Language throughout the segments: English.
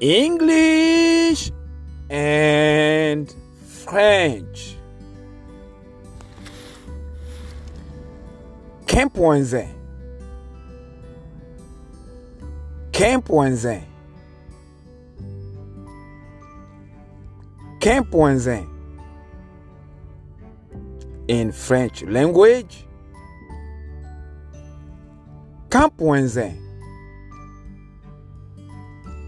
English and French. Zé? Quem Zé? In French language, Quem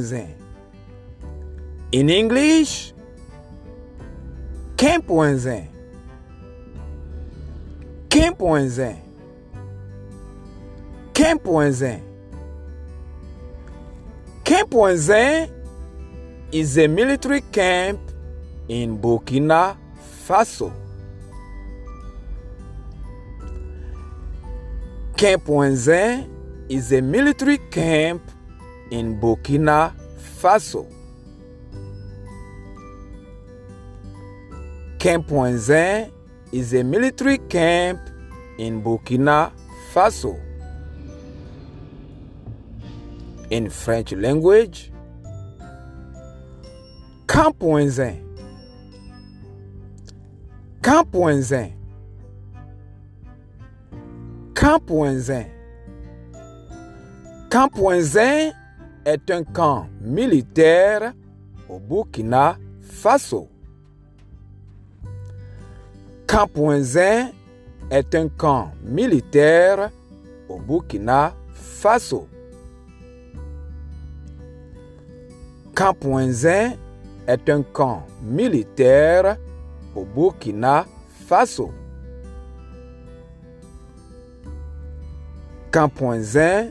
Zé? In English, quem Zé? Quem Zé? Quem Zé? Camp Zé is a military camp in Burkina Faso. Camp is a military camp in Burkina Faso. Camp Zé is a military camp in Burkina Faso. In French language, Camp Zé. Camp Zé. Camp Zé. Camp Zé est un camp militaire au Burkina Faso. Camp Zé est un camp militaire au Burkina Faso. Camp Zé est un camp militaire au Burkina Faso. Camp Zé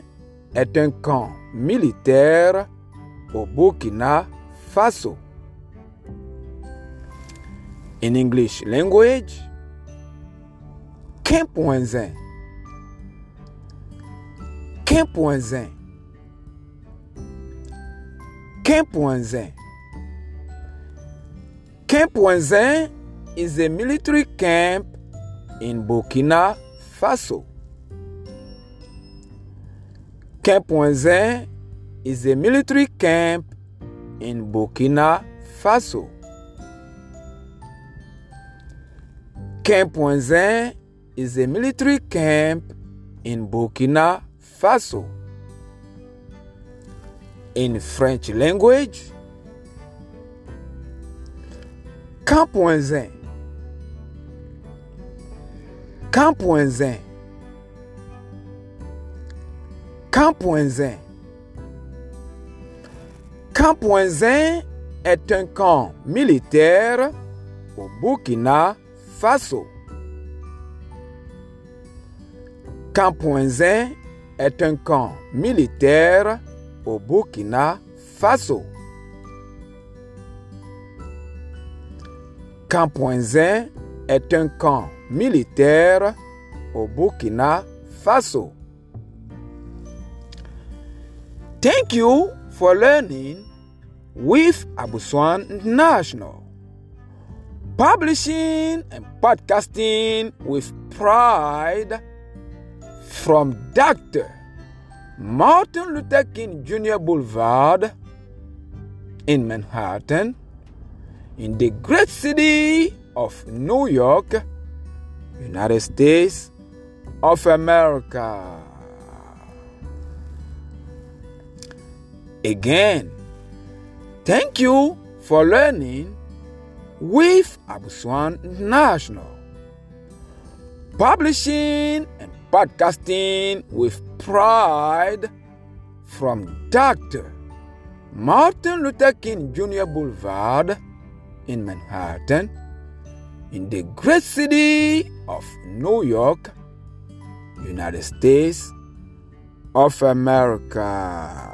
est un camp militaire au Burkina Faso. In English language. Camp Zé. Camp Zé is a military camp in Burkina Faso. Camp Zé is a military camp in Burkina Faso. Camp Zé is a military camp in Burkina Faso. In French language, Camp Zé. Camp Zé. Camp Zé. Camp Zé est un camp militaire au Burkina Faso. Camp Zé est un camp militaire au Burkina Faso. Camp Zé est un camp militaire au Burkina Faso. Thank you for learning with Aboussouan International. Publishing and podcasting with pride from Dr. Martin Luther King Jr. Boulevard in Manhattan, in the great city of New York, United States of America. Again, thank you for learning with Aboussouan International. Publishing and podcasting with pride from Dr. Martin Luther King Jr. Boulevard in Manhattan, in the great city of New York, United States of America.